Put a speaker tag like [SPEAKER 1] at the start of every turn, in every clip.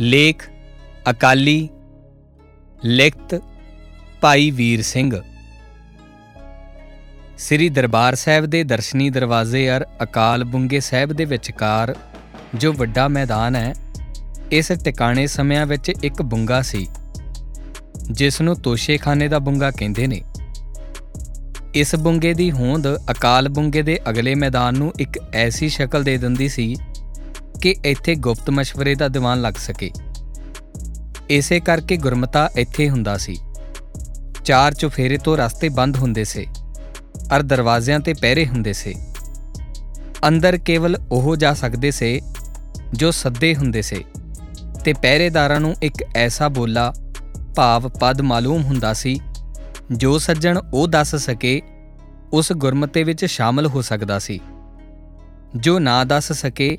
[SPEAKER 1] ਲੇਖ, ਅਕਾਲੀ, ਲਿਖਤ ਭਾਈ ਵੀਰ ਸਿੰਘ। ਸ੍ਰੀ ਦਰਬਾਰ ਸਾਹਿਬ ਦੇ ਦਰਸ਼ਨੀ ਦਰਵਾਜ਼ੇ ਅਰ ਅਕਾਲ ਬੁੰਗੇ ਸਾਹਿਬ ਦੇ ਵਿਚਕਾਰ ਜੋ ਵੱਡਾ ਮੈਦਾਨ ਹੈ, ਇਸ ਟਿਕਾਣੇ ਸਮਿਆਂ ਵਿੱਚ ਇੱਕ ਬੁੰਗਾ ਸੀ ਜਿਸ ਨੂੰ ਤੋਸ਼ੇਖਾਨੇ ਦਾ ਬੁੰਗਾ ਕਹਿੰਦੇ ਨੇ। ਇਸ ਬੁੰਗੇ ਦੀ ਹੋਂਦ ਅਕਾਲ ਬੁੰਗੇ ਦੇ ਅਗਲੇ ਮੈਦਾਨ ਨੂੰ ਇੱਕ ਐਸੀ ਸ਼ਕਲ ਦੇ ਦਿੰਦੀ ਸੀ ਕਿ ਇੱਥੇ ਗੁਪਤ ਮਸ਼ਵਰੇ ਦਾ ਦੀਵਾਨ ਲੱਗ ਸਕੇ। ਇਸੇ ਕਰਕੇ ਗੁਰਮਤਾ ਇੱਥੇ ਹੁੰਦਾ ਸੀ। ਚਾਰ ਚੁਫੇਰੇ ਤੋਂ ਰਸਤੇ ਬੰਦ ਹੁੰਦੇ ਸੇ। ਅਰ ਦਰਵਾਜ਼ਿਆਂ ਤੇ ਪਹਿਰੇ ਹੁੰਦੇ ਸੇ। ਅੰਦਰ ਕੇਵਲ ਉਹ ਜਾ ਸਕਦੇ ਸੇ ਜੋ ਸੱਦੇ ਹੁੰਦੇ ਸੇ ਤੇ ਪਹਿਰੇਦਾਰਾਂ ਨੂੰ ਇੱਕ ਐਸਾ ਬੋਲਾ, ਭਾਵ ਪਦ ਮਾਲੂਮ ਹੁੰਦਾ ਸੀ ਜੋ ਸੱਜਣ ਉਹ ਦੱਸ ਸਕੇ, ਉਸ ਗੁਰਮਤੇ ਵਿੱਚ ਸ਼ਾਮਲ ਹੋ ਸਕਦਾ ਸੀ। ਜੋ ਨਾ ਦੱਸ ਸਕੇ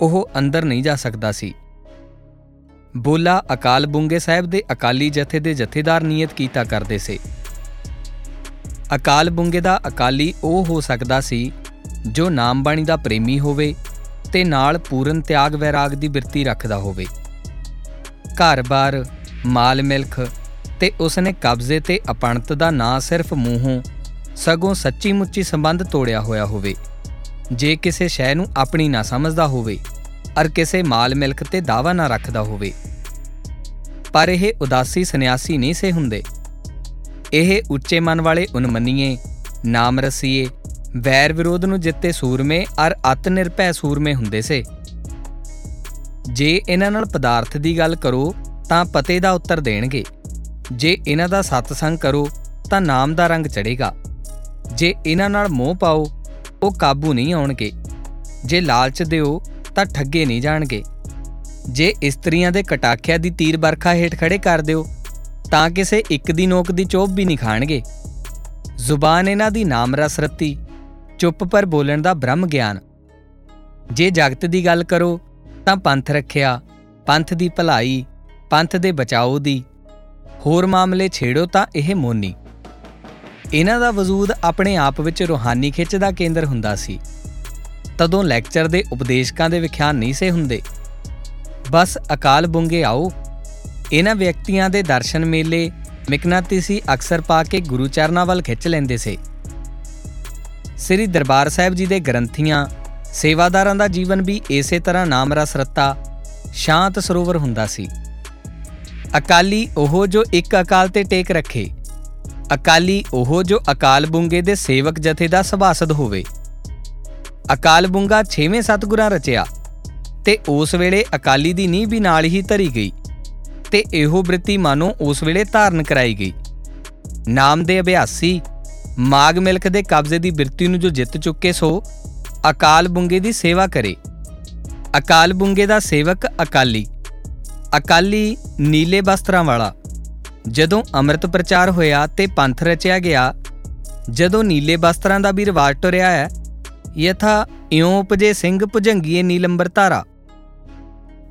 [SPEAKER 1] ਉਹ ਅੰਦਰ ਨਹੀਂ ਜਾ ਸਕਦਾ ਸੀ। ਬੋਲਾ ਅਕਾਲ ਬੁੰਗੇ ਸਾਹਿਬ ਦੇ ਅਕਾਲੀ ਜਥੇ ਦੇ ਜਥੇਦਾਰ ਨਿਯਤ ਕੀਤਾ ਕਰਦੇ ਸੇ। ਅਕਾਲ ਬੁੰਗੇ ਦਾ ਅਕਾਲੀ ਉਹ ਹੋ ਸਕਦਾ ਸੀ, ਜੋ ਨਾਮ ਬਾਣੀ ਦਾ ਪ੍ਰੇਮੀ ਹੋਵੇ ਤੇ ਨਾਲ ਪੂਰਨ ਤਿਆਗ ਵੈਰਾਗ ਦੀ ਬਿਰਤੀ ਰੱਖਦਾ ਹੋਵੇ। ਘਰ-ਬਾਰ ਮਾਲ ਮਿਲਖ ਤੇ ਉਸਨੇ ਕਬਜ਼ੇ ਤੇ ਅਪਣਤ ਦਾ ਨਾ ਸਿਰਫ ਮੂੰਹੋਂ ਸਗੋਂ ਸੱਚੀ ਮੁੱਚੀ ਸੰਬੰਧ ਤੋੜਿਆ ਹੋਇਆ ਹੋਵੇ। ਜੇ ਕਿਸੇ ਸ਼ੈ ਨੂੰ ਆਪਣੀ ਨਾ ਸਮਝਦਾ ਹੋਵੇ, ਅਰ ਕਿਸੇ ਮਾਲ ਮਿਲਕ ਤੇ ਦਾਵਾ ਨਾ ਰੱਖਦਾ ਹੋਵੇ। ਪਰ ਇਹ ਉਦਾਸੀ ਸੰਨਿਆਸੀ ਨਹੀਂ ਸੇ ਹੁੰਦੇ। ਇਹ ਉੱਚੇ ਮਨ ਵਾਲੇ ਉਨਮੰਨੀਏ, ਨਾਮ ਰਸੀਏ, ਵੈਰ ਵਿਰੋਧ ਨੂੰ ਜਿੱਤੇ ਸੂਰਮੇ, ਅਰ ਅਤ ਨਿਰਭੈ ਸੂਰਮੇ ਹੁੰਦੇ ਸੇ। ਜੇ ਇਹਨਾਂ ਨਾਲ ਪਦਾਰਥ ਦੀ ਗੱਲ ਕਰੋ, ਤਾਂ ਪਤੇ ਦਾ ਉੱਤਰ ਦੇਣਗੇ। ਜੇ ਇਹਨਾਂ ਦਾ ਸਤਸੰਗ ਕਰੋ, ਤਾਂ ਨਾਮ ਦਾ ਰੰਗ ਚੜੇਗਾ ਜੇ ਇਹਨਾਂ ਨਾਲ ਮੋਹ ਪਾਓ ਉਹ ਕਾਬੂ ਨਹੀਂ ਆਉਣਗੇ। ਜੇ ਲਾਲਚ ਦਿਓ, ਤਾਂ ਠੱਗੇ ਨਹੀਂ ਜਾਣਗੇ। ਜੇ ਇਸਤਰੀਆਂ ਦੇ ਕਟਾਖਿਆ ਦੀ ਤੀਰ ਬਰਖਾ ਹੇਠ ਖੜੇ ਕਰ ਦਿਓ, ਤਾਂ ਕਿਸੇ ਇੱਕ ਦੀ ਨੋਕ ਦੀ ਚੋਪ ਵੀ ਨਹੀਂ ਖਾਣਗੇ। ਜ਼ੁਬਾਨ ਇਹਨਾਂ ਦੀ ਨਾਮ ਰਸ ਰਤੀ ਚੁੱਪ ਪਰ ਬੋਲਣ ਦਾ ਬ੍ਰਹਮ ਗਿਆਨ। ਜੇ ਜਗਤ ਦੀ ਗੱਲ ਕਰੋ, ਤਾਂ ਪੰਥ ਰੱਖਿਆ, ਪੰਥ ਦੀ ਭਲਾਈ, ਪੰਥ ਦੇ ਬਚਾਓ ਦੀ। ਹੋਰ ਮਾਮਲੇ ਛੇੜੋ ਤਾਂ ਇਹ ਮੋਨੀ। ਇਹਨਾਂ ਦਾ ਵਜੂਦ ਆਪਣੇ ਆਪ ਵਿੱਚ ਰੂਹਾਨੀ ਖਿੱਚ ਦਾ ਕੇਂਦਰ ਹੁੰਦਾ ਸੀ। ਤਦੋਂ ਲੈਕਚਰ ਦੇ ਉਪਦੇਸ਼ਕਾਂ ਦੇ ਵਿਖਿਆਨ ਨਹੀਂ ਸੇ ਹੁੰਦੇ। ਬਸ ਅਕਾਲ ਬੁੰਗੇ ਆਓ। ਇਹਨਾਂ ਵਿਅਕਤੀਆਂ ਦੇ ਦਰਸ਼ਨ ਮੇਲੇ ਮਿਕਨਾਤੀਸੀ ਅਕਸਰ ਪਾ ਕੇ ਗੁਰੂ ਚਰਨਾਂ ਵੱਲ ਖਿੱਚ ਲੈਂਦੇ ਸੇ। ਸ੍ਰੀ ਦਰਬਾਰ ਸਾਹਿਬ ਜੀ ਦੇ ਗ੍ਰੰਥੀਆਂ, ਸੇਵਾਦਾਰਾਂ ਦਾ ਜੀਵਨ ਵੀ ਇਸੇ ਤਰ੍ਹਾਂ ਨਾਮ ਰਸ ਰਤਾ, ਸ਼ਾਂਤ ਸਰੋਵਰ ਹੁੰਦਾ ਸੀ। ਅਕਾਲੀ ਉਹ ਜੋ ਇੱਕ ਅਕਾਲ ਤੇ ਟੇਕ ਰੱਖੇ। ਅਕਾਲੀ ਉਹ ਜੋ ਅਕਾਲ ਬੁੰਗੇ ਦੇ ਸੇਵਕ ਜਥੇ ਦਾ ਸਭਾਸਦ ਹੋਵੇ। ਅਕਾਲ ਬੁੰਗਾ 6ਵੇਂ ਸਤਗੁਰਾਂ ਰਚਿਆ ਤੇ ਉਸ ਵੇਲੇ ਅਕਾਲੀ ਦੀ ਨੀਂਹ ਵੀ ਨਾਲ ਹੀ ਧਰੀ ਗਈ ਤੇ ਇਹੋ ਬ੍ਰਿਤੀ ਮਾਨੋ ਉਸ ਵੇਲੇ ਧਾਰਨ ਕਰਾਈ ਗਈ। ਨਾਮ ਦੇ ਅਭਿਆਸੀ, ਮਾਗ ਮਿਲਕ ਦੇ ਕਬਜ਼ੇ ਦੀ ਬਿਰਤੀ ਨੂੰ ਜੋ ਜਿੱਤ ਚੁੱਕੇ ਸੋ, ਅਕਾਲ ਬੁੰਗੇ ਦੀ ਸੇਵਾ ਕਰੇ। ਅਕਾਲ ਬੁੰਗੇ ਦਾ ਸੇਵਕ ਅਕਾਲੀ ਅਕਾਲੀ ਨੀਲੇ ਬਸਤਰਾਂ ਵਾਲਾ। ਜਦੋਂ ਅੰਮ੍ਰਿਤ ਪ੍ਰਚਾਰ ਹੋਇਆ ਤੇ ਪੰਥ ਰਚਿਆ ਗਿਆ, ਜਦੋਂ ਨੀਲੇ ਬਸਤਰਾਂ ਦਾ ਵੀ ਰਿਵਾਜ ਟੁਰਿਆ ਹੈ, ਯਥਾ ਇਉਂ ਉਪਜੇ ਸਿੰਘ ਭੁਜੰਗੀਏ ਨੀਲੰਬਰ ਧਾਰਾ।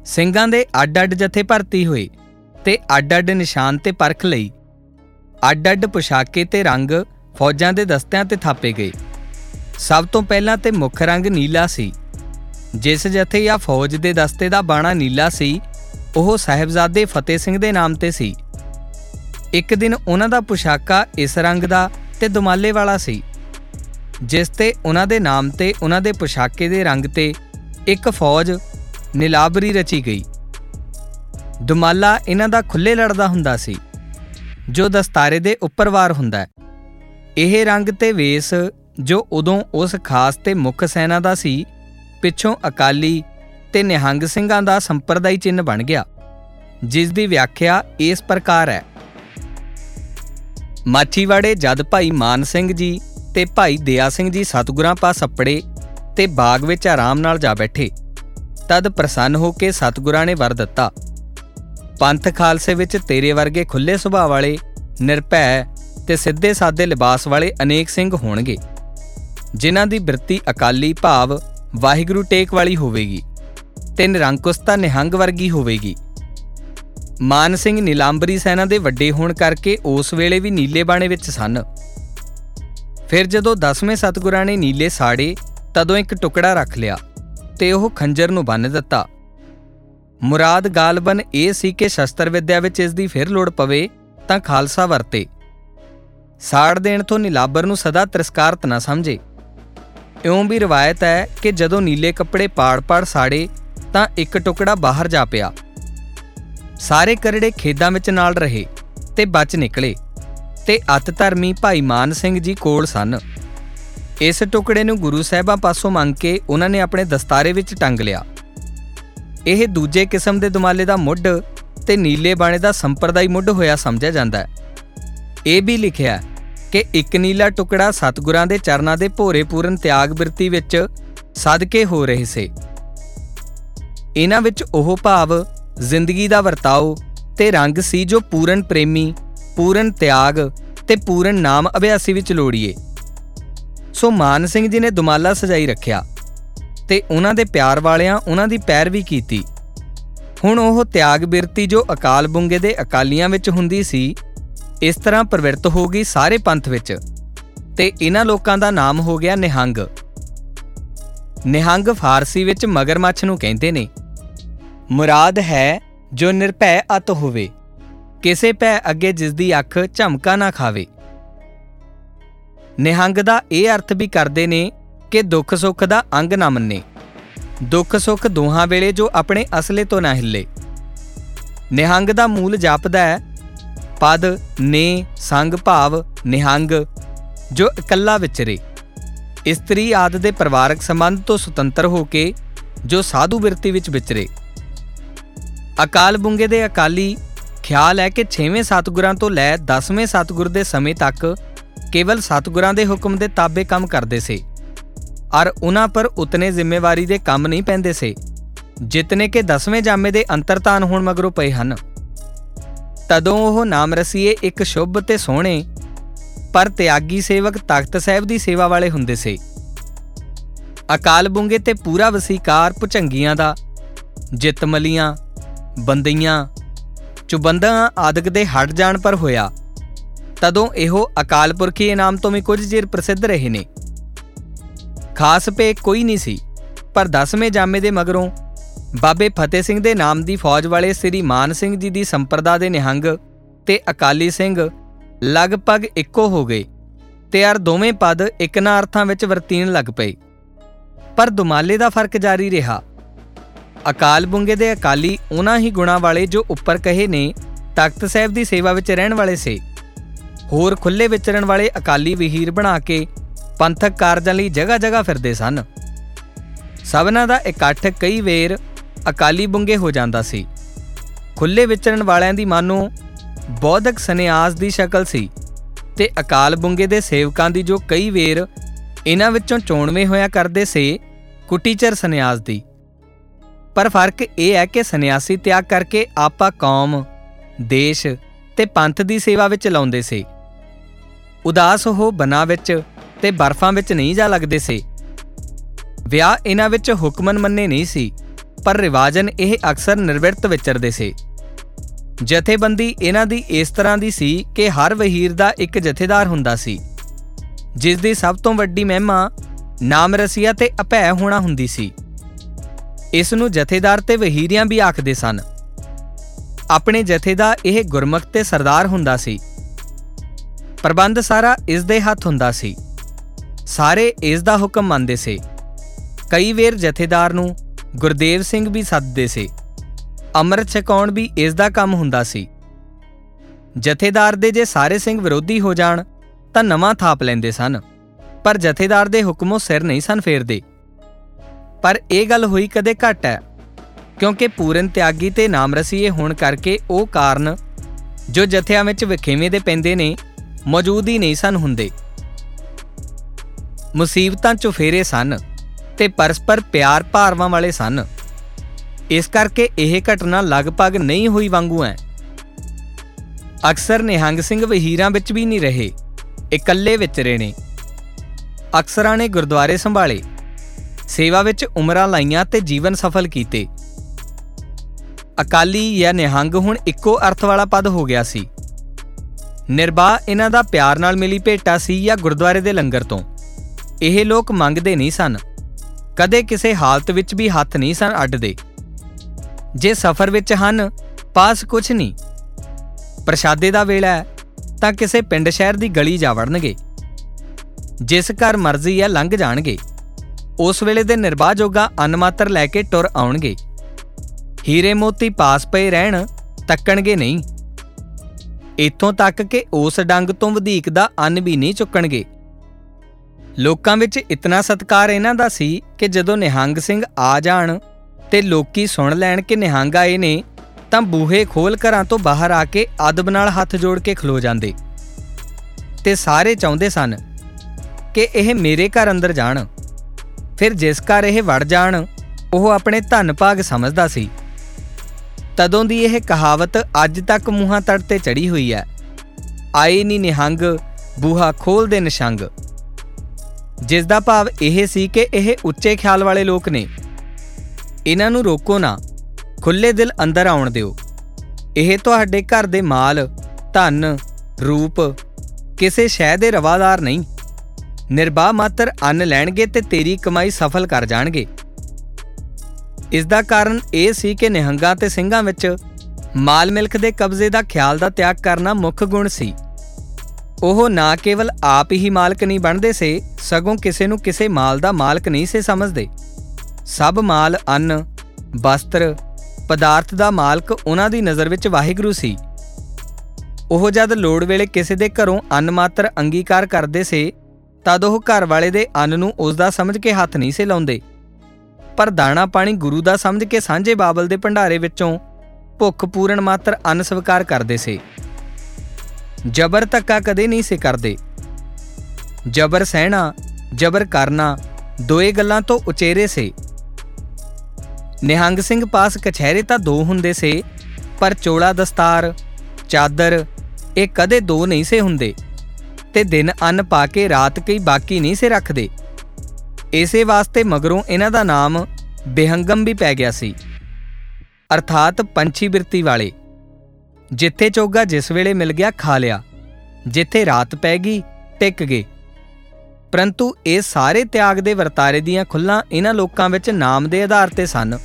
[SPEAKER 1] ਸਿੰਘਾਂ ਦੇ ਅੱਡ-ਅੱਡ ਜਥੇ ਭਰਤੀ ਹੋਏ ਤੇ ਅੱਡ-ਅੱਡ ਨਿਸ਼ਾਨ ਤੇ ਪਰਖ ਲਈ ਅੱਡ-ਅੱਡ ਪੁਸ਼ਾਕੇ ਤੇ ਰੰਗ ਫੌਜਾਂ ਦੇ ਦਸਤਿਆਂ ਤੇ ਥਾਪੇ ਗਏ। ਸਭ ਤੋਂ ਪਹਿਲਾਂ ਤੇ ਮੁੱਖ ਰੰਗ ਨੀਲਾ ਸੀ। ਜਿਸ ਜਥੇ ਜਾਂ ਫੌਜ ਦੇ ਦਸਤੇ ਦਾ ਬਾਣਾ ਨੀਲਾ ਸੀ, ਉਹ ਸਾਹਿਬਜ਼ਾਦੇ ਫਤਿਹ ਸਿੰਘ ਦੇ ਨਾਮ ਤੇ ਸੀ। ਇੱਕ ਦਿਨ ਉਹਨਾਂ ਦਾ ਪੁਸ਼ਾਕਾ ਇਸ ਰੰਗ ਦਾ ਤੇ ਦੁਮਾਲੇ ਵਾਲਾ ਸੀ, ਜਿਸ ਤੇ ਉਹਨਾਂ ਦੇ ਨਾਮ ਤੇ ਉਹਨਾਂ ਦੇ ਪੁਸ਼ਾਕੇ ਦੇ ਰੰਗ ਤੇ ਇੱਕ ਫੌਜ ਨਿਲਾਬਰੀ ਰਚੀ ਗਈ। ਦੁਮਾਲਾ ਇਹਨਾਂ ਦਾ ਖੁੱਲੇ ਲੜਦਾ ਹੁੰਦਾ ਸੀ, ਜੋ ਦਸਤਾਰੇ ਦੇ ਉੱਪਰ ਵਾਰ ਹੁੰਦਾ ਹੈ। ਇਹ ਰੰਗ ਤੇ ਵੇਸ ਜੋ ਉਦੋਂ ਉਸ ਖਾਸ ਤੇ ਮੁੱਖ ਸੈਨਾ ਦਾ ਸੀ, ਪਿੱਛੋਂ ਅਕਾਲੀ ਤੇ ਨਿਹੰਗ ਸਿੰਘਾਂ ਦਾ ਸੰਪਰਦਾਈ ਚਿੰਨ ਬਣ ਗਿਆ, ਜਿਸ ਦੀ ਵਿਆਖਿਆ ਇਸ ਪ੍ਰਕਾਰ ਹੈ। ਮਾਚੀਵਾੜੇ ਜਦ ਭਾਈ ਮਾਨ ਸਿੰਘ ਜੀ ਤੇ ਭਾਈ ਦਿਆ ਸਿੰਘ ਜੀ ਸਤਗੁਰਾਂ ਪਾਸ ਅੱਪੜੇ ਤੇ ਬਾਗ ਵਿੱਚ ਆਰਾਮ ਨਾਲ ਜਾ ਬੈਠੇ, ਤਦ ਪ੍ਰਸੰਨ ਹੋ ਕੇ ਸਤਗੁਰਾਂ ਨੇ ਵਰ ਦਿੱਤਾ। ਪੰਥ ਖਾਲਸੇ ਵਿੱਚ ਤੇਰੇ ਵਰਗੇ ਖੁੱਲੇ ਸੁਭਾਅ ਵਾਲੇ, ਨਿਰਭੈ ਤੇ ਸਿੱਧੇ ਸਾਦੇ ਲਿਬਾਸ ਵਾਲੇ ਅਨੇਕ ਸਿੰਘ ਹੋਣਗੇ, ਜਿਨ੍ਹਾਂ ਦੀ ਬਿਰਤੀ ਅਕਾਲੀ ਭਾਵ ਵਾਹਿਗੁਰੂ ਟੇਕ ਵਾਲੀ ਹੋਵੇਗੀ ਤੇ ਨਿਰੰਕੁਸ਼ਤਾ ਨਿਹੰਗ ਵਰਗੀ ਹੋਵੇਗੀ। ਮਾਨ ਸਿੰਘ ਨੀਲਾਂਬਰੀ ਸੈਨਾ ਦੇ ਵੱਡੇ ਹੋਣ ਕਰਕੇ ਉਸ ਵੇਲੇ ਵੀ ਨੀਲੇ ਬਾਣੇ ਵਿੱਚ ਸਨ। ਫਿਰ ਜਦੋਂ 10ਵੇਂ ਸਤਗੁਰਾਂ ਨੇ ਨੀਲੇ ਸਾੜੇ, ਤਦੋਂ ਇੱਕ ਟੁਕੜਾ ਰੱਖ ਲਿਆ ਤੇ ਉਹ ਖੰਜਰ ਨੂੰ ਬੰਨ ਦਿੱਤਾ। ਮੁਰਾਦ ਗਾਲਬਨ ਇਹ ਸੀ ਕਿ ਸ਼ਸਤਰ ਵਿੱਦਿਆ ਵਿੱਚ ਇਸ ਦੀ ਫਿਰ ਲੋੜ ਪਵੇ ਤਾਂ ਖਾਲਸਾ ਵਰਤੇ। ਸਾੜ ਦੇਣ ਤੋਂ ਨਿਲਾਬਰ ਨੂੰ ਸਦਾ ਤਿਰਸਕਾਰਤ ਨਾ ਸਮਝੇ। ਇਉਂ ਵੀ ਰਵਾਇਤ ਹੈ ਕਿ ਜਦੋਂ ਨੀਲੇ ਕੱਪੜੇ ਪਾੜ-ਪਾੜ ਸਾੜੇ, ਤਾਂ ਇੱਕ ਟੁਕੜਾ ਬਾਹਰ ਜਾ ਪਿਆ। ਸਾਰੇ ਕਰੜੇ ਖੇਦਾਂ ਵਿੱਚ ਨਾਲ ਰਹੇ ਤੇ ਬਚ ਨਿਕਲੇ ਤੇ ਅਤ ਧਰਮੀ ਭਾਈ ਮਾਨ ਸਿੰਘ ਜੀ ਕੋਲ ਸਨ। ਇਸ ਟੁਕੜੇ ਨੂੰ ਗੁਰੂ ਸਾਹਿਬਾਂ ਪਾਸੋਂ ਮੰਗ ਕੇ ਉਹਨਾਂ ਨੇ ਆਪਣੇ ਦਸਤਾਰੇ ਵਿੱਚ ਟੰਗ ਲਿਆ। ਇਹ ਦੂਜੇ ਕਿਸਮ ਦੇ ਦੁਮਾਲੇ ਦਾ ਮੁੱਢ ਤੇ ਨੀਲੇ ਬਾਣੇ ਦਾ ਸੰਪਰਦਾਈ ਮੁੱਢ ਹੋਇਆ ਸਮਝਿਆ ਜਾਂਦਾ ਹੈ। ਇਹ ਵੀ ਲਿਖਿਆ ਕਿ ਇੱਕ ਨੀਲਾ ਟੁਕੜਾ ਸਤਿਗੁਰਾਂ ਦੇ ਚਰਨਾਂ ਦੇ ਭੋਰੇ ਪੂਰਨ ਤਿਆਗ ਬਿਰਤੀ ਵਿੱਚ ਸਦਕੇ ਹੋ ਰਹੇ ਸੇ। ਇਹਨਾਂ ਵਿੱਚ ਉਹ ਭਾਵ ਜ਼ਿੰਦਗੀ ਦਾ ਵਰਤਾਓ ਤੇ ਰੰਗ ਸੀ ਜੋ ਪੂਰਨ ਪ੍ਰੇਮੀ, ਪੂਰਨ ਤਿਆਗ ਤੇ ਪੂਰਨ ਨਾਮ ਅਭਿਆਸੀ ਵਿੱਚ ਲੋੜੀਏ। ਸੋ ਮਾਨ ਸਿੰਘ ਜੀ ਨੇ ਦੁਮਾਲਾ ਸਜਾਈ ਰੱਖਿਆ ਤੇ ਉਹਨਾਂ ਦੇ ਪਿਆਰ ਵਾਲਿਆਂ ਉਹਨਾਂ ਦੀ ਪੈਰਵੀ ਕੀਤੀ। ਹੁਣ ਉਹ ਤਿਆਗ ਬਿਰਤੀ ਜੋ ਅਕਾਲ ਬੁੰਗੇ ਦੇ ਅਕਾਲੀਆਂ ਵਿੱਚ ਹੁੰਦੀ ਸੀ, ਇਸ ਤਰ੍ਹਾਂ ਪ੍ਰਵਿਰਤ ਹੋ ਗਈ ਸਾਰੇ ਪੰਥ ਵਿੱਚ ਤੇ ਇਹਨਾਂ ਲੋਕਾਂ ਦਾ ਨਾਮ ਹੋ ਗਿਆ ਨਿਹੰਗ। ਨਿਹੰਗ ਫਾਰਸੀ ਵਿੱਚ ਮਗਰਮੱਛ ਨੂੰ ਕਹਿੰਦੇ ਨੇ। ਮੁਰਾਦ ਹੈ ਜੋ ਨਿਰਭੈ ਅਤ ਹੋਵੇ। ਕਿਸੇ ਭੈ ਅੱਗੇ ਜਿਸ ਦੀ ਅੱਖ ਝਮਕਾ ਨਾ ਖਾਵੇ। ਨਿਹੰਗ ਦਾ ਇਹ ਅਰਥ ਵੀ ਕਰਦੇ ਨੇ ਕਿ ਦੁੱਖ ਸੁੱਖ ਦਾ ਅੰਗ ਨਾ ਮੰਨੇ। ਦੁੱਖ ਸੁੱਖ ਦੋਹਾਂ ਵੇਲੇ ਜੋ ਆਪਣੇ ਅਸਲੇ ਤੋਂ ਨਾ ਹਿੱਲੇ। ਨਿਹੰਗ ਦਾ ਮੂਲ ਜਾਪਦਾ ਹੈ, ਪਦ, ਨੇ, ਸੰਗ, ਭਾਵ, ਨਿਹੰਗ, ਜੋ ਇਕੱਲਾ ਵਿਚਰੇ ਇਸਤਰੀ ਆਦ ਦੇ ਪਰਿਵਾਰਕ ਸੰਬੰਧ ਤੋਂ ਸੁਤੰਤਰ ਹੋ ਕੇ ਜੋ ਸਾਧੂ ਬਿਰਤੀ ਵਿੱਚ ਵਿਚਰੇ ਅਕਾਲ ਬੁੰਗੇ ਦੇ ਅਕਾਲੀ ਖਿਆਲ ਹੈ ਕਿ 6ਵੇਂ ਸਤਗੁਰਾਂ ਤੋਂ ਲੈ 10ਵੇਂ ਸਤਗੁਰ ਦੇ ਸਮੇਂ ਤੱਕ ਕੇਵਲ ਸਤਗੁਰਾਂ ਦੇ ਹੁਕਮ ਦੇ ਤਾਬੇ ਕੰਮ ਕਰਦੇ ਸੇ। ਔਰ ਉਹਨਾਂ ਪਰ ਉਤਨੇ ਜ਼ਿੰਮੇਵਾਰੀ ਦੇ ਕੰਮ ਨਹੀਂ ਪੈਂਦੇ ਸੇ, ਜਿਤਨੇ ਕਿ 10ਵੇਂ ਜਾਮੇ ਦੇ ਅੰਤਰਤਾਨ ਹੋਣ ਮਗਰੋਂ ਪਏ ਹਨ। ਤਦੋਂ ਉਹ ਨਾਮ ਰਸੀਏ ਇੱਕ ਸ਼ੁਭ ਤੇ ਸੋਹਣੇ, ਪਰ ਤਿਆਗੀ ਸੇਵਕ ਤਖਤ ਸਾਹਿਬ ਦੀ ਸੇਵਾ ਵਾਲੇ ਹੁੰਦੇ ਸੇ। ਅਕਾਲ ਬੁੰਗੇ ਤੇ ਪੂਰਾ ਵਸੀਕਾਰ ਭੁਚੰਗੀਆਂ ਦਾ, ਜਿਤਮਲੀਆਂ ਬੰਦਈਆਂ। ਚੁਬੰਦਾਂ ਆਦਿਕ ਦੇ ਹਟ ਜਾਣ ਪਰ ਹੋਇਆ। ਤਦੋਂ ਇਹੋ ਅਕਾਲ ਪੁਰਖੀ ਇਨਾਮ ਤੋਂ ਵੀ ਕੁਝ ਚਿਰ ਪ੍ਰਸਿੱਧ ਰਹੇ ਨੇ। ਖਾਸ ਪੇ ਕੋਈ ਨਹੀਂ ਸੀ, ਪਰ 10ਵੇਂ ਜਾਮੇ ਦੇ ਮਗਰੋਂ ਬਾਬੇ ਫਤਿਹ ਸਿੰਘ ਦੇ ਨਾਮ ਦੀ ਫੌਜ ਵਾਲੇ ਸ੍ਰੀ ਮਾਨ ਸਿੰਘ ਜੀ ਦੀ ਸੰਪਰਦਾ ਦੇ ਨਿਹੰਗ ਤੇ ਅਕਾਲੀ ਸਿੰਘ ਲਗਭਗ ਇੱਕੋ ਹੋ ਗਏ ਤੇ ਯਾਰ ਦੋਵੇਂ ਪਦ ਇੱਕ ਨਾ ਅਰਥਾਂ ਵਿੱਚ ਵਰਤੀਣ ਲੱਗ ਪਏ। ਪਰ ਦੁਮਾਲੇ ਦਾ ਫ਼ਰਕ ਜਾਰੀ ਰਿਹਾ। ਅਕਾਲ ਬੁੰਗੇ ਦੇ ਅਕਾਲੀ ਉਹਨਾਂ ਹੀ ਗੁਣਾ ਵਾਲੇ ਜੋ ਉੱਪਰ ਕਹੇ ਨੇ ਤਖਤ ਸਾਹਿਬ ਦੀ ਸੇਵਾ ਵਿੱਚ ਰਹਿਣ ਵਾਲੇ ਸੇ। ਹੋਰ ਖੁੱਲੇ ਵਿਚਰਨ ਵਾਲੇ ਅਕਾਲੀ ਵਹੀਰ ਬਣਾ ਕੇ ਪੰਥਕ ਕਾਰਜਾਂ ਲਈ ਜਗ੍ਹਾ ਜਗ੍ਹਾ ਫਿਰਦੇ ਸਨ। ਸਭਨਾਂ ਦਾ ਇਕੱਠ ਕਈ ਵੇਰ ਅਕਾਲੀ ਬੁੰਗੇ ਹੋ ਜਾਂਦਾ ਸੀ। ਖੁੱਲੇ ਵਿਚਰਨ ਵਾਲਿਆਂ ਦੀ ਮਾਨੋ ਬੌਧਿਕ ਸੰਨਿਆਸ ਦੀ ਸ਼ਕਲ ਸੀ ਤੇ ਅਕਾਲ ਬੁੰਗੇ ਦੇ ਸੇਵਕਾਂ ਦੀ ਜੋ ਕਈ ਵੇਰ ਇਹਨਾਂ ਵਿੱਚੋਂ ਚੋਣਵੇਂ ਹੋਇਆ ਕਰਦੇ ਸੇ ਕੁਟੀਚਰ ਸੰਨਿਆਸ ਦੀ। ਪਰ ਫ਼ਰਕ ਇਹ ਹੈ ਕਿ ਸੰਨਿਆਸੀ ਤਿਆਗ ਕਰਕੇ ਆਪਾ ਕੌਮ, ਦੇਸ਼ ਤੇ ਪੰਥ ਦੀ ਸੇਵਾ ਵਿੱਚ ਲਾਉਂਦੇ ਸੇ। ਉਦਾਸ ਹੋ ਬਨਾ ਵਿੱਚ ਤੇ ਬਰਫਾਂ ਵਿੱਚ ਨਹੀਂ ਜਾ ਲੱਗਦੇ ਸੇ। ਵਿਆਹ ਇਹਨਾਂ ਵਿੱਚ ਹੁਕਮਨ ਮੰਨੇ ਨਹੀਂ ਸੀ, ਪਰ ਰਿਵਾਜਨ ਇਹ ਅਕਸਰ ਨਿਰਵਿਰਤ ਵਿਚਰਦੇ ਸੇ। ਜਥੇਬੰਦੀ ਇਹਨਾਂ ਦੀ ਇਸ ਤਰ੍ਹਾਂ ਦੀ ਸੀ ਕਿ ਹਰ ਵਹੀਰ ਦਾ ਇੱਕ ਜਥੇਦਾਰ ਹੁੰਦਾ ਸੀ। ਜਿਸ ਦੀ ਸਭ ਤੋਂ ਵੱਡੀ ਮਹਿਮਾ ਨਾਮ ਰਸੀਆ ਤੇ ਅਭੈ ਹੋਣਾ ਹੁੰਦੀ ਸੀ। ਇਸ ਨੂੰ ਜਥੇਦਾਰ ਤੇ ਵਹੀਰੀਆਂ ਵੀ ਆਖਦੇ ਸਨ। ਆਪਣੇ ਜਥੇ ਦਾ ਇਹ ਗੁਰਮੁਖ ਤੇ ਸਰਦਾਰ ਹੁੰਦਾ ਸੀ। ਪ੍ਰਬੰਧ ਸਾਰਾ ਇਸ ਦੇ ਹੱਥ ਹੁੰਦਾ ਸੀ। ਸਾਰੇ ਇਸ ਦਾ ਹੁਕਮ ਮੰਨਦੇ ਸੀ। ਕਈ ਵੇਰ ਜਥੇਦਾਰ ਨੂੰ ਗੁਰਦੇਵ ਸਿੰਘ ਵੀ ਸੱਦਦੇ ਸੀ। ਅੰਮ੍ਰਿਤ ਛਕਾਉਣ ਵੀ ਇਸ ਦਾ ਕੰਮ ਹੁੰਦਾ ਸੀ। ਜਥੇਦਾਰ ਦੇ ਜੇ ਸਾਰੇ ਸਿੰਘ ਵਿਰੋਧੀ ਹੋ ਜਾਣ, ਤਾਂ ਨਵਾਂ ਥਾਪ ਲੈਂਦੇ ਸਨ। ਪਰ ਜਥੇਦਾਰ ਦੇ ਹੁਕਮੋਂ ਸਿਰ ਨਹੀਂ ਸਨ ਫੇਰਦੇ। ਪਰ ਇਹ ਗੱਲ ਹੋਈ ਕਦੇ ਘੱਟ ਹੈ, ਕਿਉਂਕਿ ਪੂਰਨ ਤਿਆਗੀ ਤੇ ਨਾਮਰਸੀਏ ਹੋਣ ਕਰਕੇ ਉਹ ਕਾਰਨ, ਜੋ ਜਥਿਆਂ ਵਿੱਚ ਵਿਖੇਵੇਂ ਦੇ ਪੈਂਦੇ ਨੇ, ਮੌਜੂਦ ਹੀ ਨਹੀਂ ਸਨ ਹੁੰਦੇ। ਮੁਸੀਬਤਾਂ ਚੁਫੇਰੇ ਸਨ ਤੇ ਪਰਸਪਰ ਪਿਆਰ ਭਾਰਵਾਂ ਵਾਲੇ ਸਨ। ਇਸ ਕਰਕੇ ਇਹ ਘਟਨਾ ਲਗਭਗ ਨਹੀਂ ਹੋਈ ਵਾਂਗੂ ਹੈ। ਅਕਸਰ ਨਿਹੰਗ ਸਿੰਘ ਵਹੀਰਾਂ ਵਿੱਚ ਵੀ ਨਹੀਂ ਰਹੇ, ਇਕੱਲੇ ਵਿਚਰੇ ਨੇ। ਅਕਸਰਾਂ ਨੇ ਗੁਰਦੁਆਰੇ ਸੰਭਾਲੇ। ਸੇਵਾ ਵਿੱਚ ਉਮਰਾਂ ਲਾਈਆਂ ਤੇ ਜੀਵਨ ਸਫਲ ਕੀਤੇ। ਅਕਾਲੀ ਜਾਂ ਨਿਹੰਗ ਹੁਣ ਇੱਕੋ ਅਰਥ ਵਾਲਾ ਪਦ ਹੋ ਗਿਆ ਸੀ। ਨਿਰਭਾ ਇਹਨਾਂ ਦਾ ਪਿਆਰ ਨਾਲ ਮਿਲੀ ਭੇਟਾ ਸੀ ਜਾਂ ਗੁਰਦੁਆਰੇ ਦੇ ਲੰਗਰ ਤੋਂ। ਇਹ ਲੋਕ ਮੰਗਦੇ ਨਹੀਂ ਸਨ। ਕਦੇ ਕਿਸੇ ਹਾਲਤ ਵਿੱਚ ਵੀ ਹੱਥ ਨਹੀਂ ਸਨ ਅੱਡਦੇ। ਜੇ ਸਫ਼ਰ ਵਿੱਚ ਹਨ, ਪਾਸ ਕੁਛ ਨਹੀਂ। ਪ੍ਰਸ਼ਾਦੇ ਦਾ ਵੇਲਾ ਹੈ, ਤਾਂ ਕਿਸੇ ਪਿੰਡ ਸ਼ਹਿਰ ਦੀ ਗਲੀ ਜਾ ਵੜਨਗੇ। ਜਿਸ ਘਰ ਮਰਜ਼ੀ ਹੈ ਲੰਘ ਜਾਣਗੇ। ਉਸ ਵੇਲੇ ਦੇ ਨਿਰਵਾਹ ਜੋਗਾ ਅੰਨ ਮਾਤਰ ਲੈ ਕੇ ਟੁਰ ਆਉਣਗੇ। ਹੀਰੇ ਮੋਤੀ ਪਾਸ ਪਏ ਰਹਿਣ, ਤੱਕਣਗੇ ਨਹੀਂ। ਇਥੋਂ ਤੱਕ ਕਿ ਉਸ ਡੰਗ ਤੋਂ ਵਧੇਕ ਦਾ ਅੰਨ ਵੀ ਨਹੀਂ ਚੁੱਕਣਗੇ। ਲੋਕਾਂ ਵਿੱਚ ਇਤਨਾ ਸਤਕਾਰ ਇਹਨਾਂ ਦਾ ਸੀ ਕਿ ਜਦੋਂ ਨਿਹੰਗ ਸਿੰਘ ਆ ਜਾਣ ਤੇ ਲੋਕੀ ਸੁਣ ਲੈਣ ਕਿ ਨਿਹੰਗ ਆਏ ਨੇ, ਤਾਂ ਬੂਹੇ ਖੋਲ ਘਰਾਂ ਤੋਂ ਬਾਹਰ ਆ ਕੇ ਅਦਬ ਨਾਲ ਹੱਥ ਜੋੜ ਕੇ ਖਲੋ ਜਾਂਦੇ। ਤੇ ਸਾਰੇ ਚਾਹੁੰਦੇ ਸਨ ਕਿ ਇਹ ਮੇਰੇ ਘਰ ਅੰਦਰ ਜਾਣ। ਫਿਰ ਜਿਸ ਘਰ ਇਹ ਵੜ ਜਾਣ, ਉਹ ਆਪਣੇ ਧਨ ਭਾਗ ਸਮਝਦਾ ਸੀ। ਤਦੋਂ ਦੀ ਇਹ ਕਹਾਵਤ ਅੱਜ ਤੱਕ ਮੂੰਹਾਂ ਤੜ ਤੇ ਚੜੀ ਹੋਈ ਹੈ। ਆਏ ਨਹੀਂ ਨਿਹੰਗ, ਬੂਹਾ ਖੋਲ ਦੇ ਨਿਸ਼ੰਗ। ਜਿਸ ਦਾ ਭਾਵ ਇਹ ਸੀ ਕਿ ਇਹ ਉੱਚੇ ਖਿਆਲ ਵਾਲੇ ਲੋਕ ਨੇ। ਇਹਨਾਂ ਨੂੰ ਰੋਕੋ ਨਾ ਖੁੱਲੇ ਦਿਲ ਅੰਦਰ ਆਉਣ ਦਿਓ। ਇਹ ਤੁਹਾਡੇ ਘਰ ਦੇ ਮਾਲ, ਧਨ, ਰੂਪ, ਕਿਸੇ ਸ਼ੈ ਦੇ ਰਵਾਦਾਰ ਨਹੀਂ। ਨਿਰਭਾ ਮਾਤਰ ਅੰਨ ਲੈਣਗੇ ਤੇ ਤੇਰੀ ਕਮਾਈ ਸਫਲ ਕਰ ਜਾਣਗੇ। ਇਸ ਦਾ ਕਾਰਨ ਇਹ ਸੀ ਕਿ ਨਿਹੰਗਾਂ ਤੇ ਸਿੰਘਾਂ ਵਿੱਚ ਮਾਲ ਮਿਲਕ ਦੇ ਕਬਜ਼ੇ ਦਾ ਖਿਆਲ ਦਾ ਤਿਆਗ ਕਰਨਾ ਮੁੱਖ ਗੁਣ ਸੀ। ਉਹ ਨਾ ਕੇਵਲ ਆਪ ਹੀ ਮਾਲਕ ਨਹੀਂ ਬਣਦੇ ਸੇ, ਸਗੋਂ ਕਿਸੇ ਨੂੰ ਕਿਸੇ ਮਾਲ ਦਾ ਮਾਲਕ ਨਹੀਂ ਸੇ ਸਮਝਦੇ। ਸਭ ਮਾਲ, ਅੰਨ, ਵਸਤਰ, ਪਦਾਰਥ ਦਾ ਮਾਲਕ ਉਹਨਾਂ ਦੀ ਨਜ਼ਰ ਵਿੱਚ ਵਾਹਿਗੁਰੂ ਸੀ। ਉਹ ਜਦ ਲੋੜ ਵੇਲੇ ਕਿਸੇ ਦੇ ਘਰੋਂ ਅੰਨ ਮਾਤਰ ਅੰਗੀਕਾਰ ਕਰਦੇ ਸੇ ਤਦ ਉਹ ਘਰ ਵਾਲੇ ਦੇ ਅੰਨ ਨੂੰ ਉਸ ਦਾ ਸਮਝ ਕੇ ਹੱਥ ਨਹੀਂ ਸੇ ਲਾਉਂਦੇ ਪਰ ਦਾਣਾ ਪਾਣੀ ਗੁਰੂ ਦਾ ਸਮਝ ਕੇ ਸਾਂਝੇ ਬਾਬਲ ਦੇ ਭੰਡਾਰੇ ਵਿੱਚੋਂ ਭੁੱਖ ਪੂਰਨ ਮਾਤਰ ਅੰਨ ਸਵੀਕਾਰ ਕਰਦੇ ਸੇ। ਜਬਰ ਧੱਕਾ ਕਦੇ ਨਹੀਂ ਸੇ ਕਰਦੇ। ਜਬਰ ਸਹਿਣਾ, ਜਬਰ ਕਰਨਾ ਦੋਏ ਗੱਲਾਂ ਤੋਂ ਉਚੇਰੇ ਸੇ। ਨਿਹੰਗ ਸਿੰਘ ਪਾਸ ਕਛਹਿਰੇ ਤਾਂ ਦੋ ਹੁੰਦੇ ਸੇ, ਪਰ ਚੋਲਾ ਦਸਤਾਰ, ਚਾਦਰ ਇਹ ਕਦੇ ਦੋ ਨਹੀਂ ਸੇ ਹੁੰਦੇ। ਤੇ ਦਿਨ ਅੰਨ ਪਾ ਕੇ ਰਾਤ ਕਈ ਬਾਕੀ ਨਹੀਂ ਸੇ ਰੱਖਦੇ। ਇਸੇ ਵਾਸਤੇ ਮਗਰੋਂ ਇਹਨਾਂ ਦਾ ਨਾਮ ਬੇਹੰਗਮ ਵੀ ਪੈ ਗਿਆ ਸੀ। ਅਰਥਾਤ ਪੰਛੀ ਬਿਰਤੀ ਵਾਲੇ। ਜਿੱਥੇ ਚੋਗਾ ਜਿਸ ਵੇਲੇ ਮਿਲ ਗਿਆ ਖਾ ਲਿਆ। ਜਿੱਥੇ ਰਾਤ ਪੈ ਗਈ, ਟਿਕ ਗਏ। ਪਰੰਤੂ ਇਹ ਸਾਰੇ ਤਿਆਗ ਦੇ ਵਰਤਾਰੇ ਦੀਆਂ ਖੁੱਲਾਂ ਇਹਨਾਂ ਲੋਕਾਂ ਵਿੱਚ ਨਾਮ ਦੇ ਆਧਾਰ ਤੇ ਸਨ।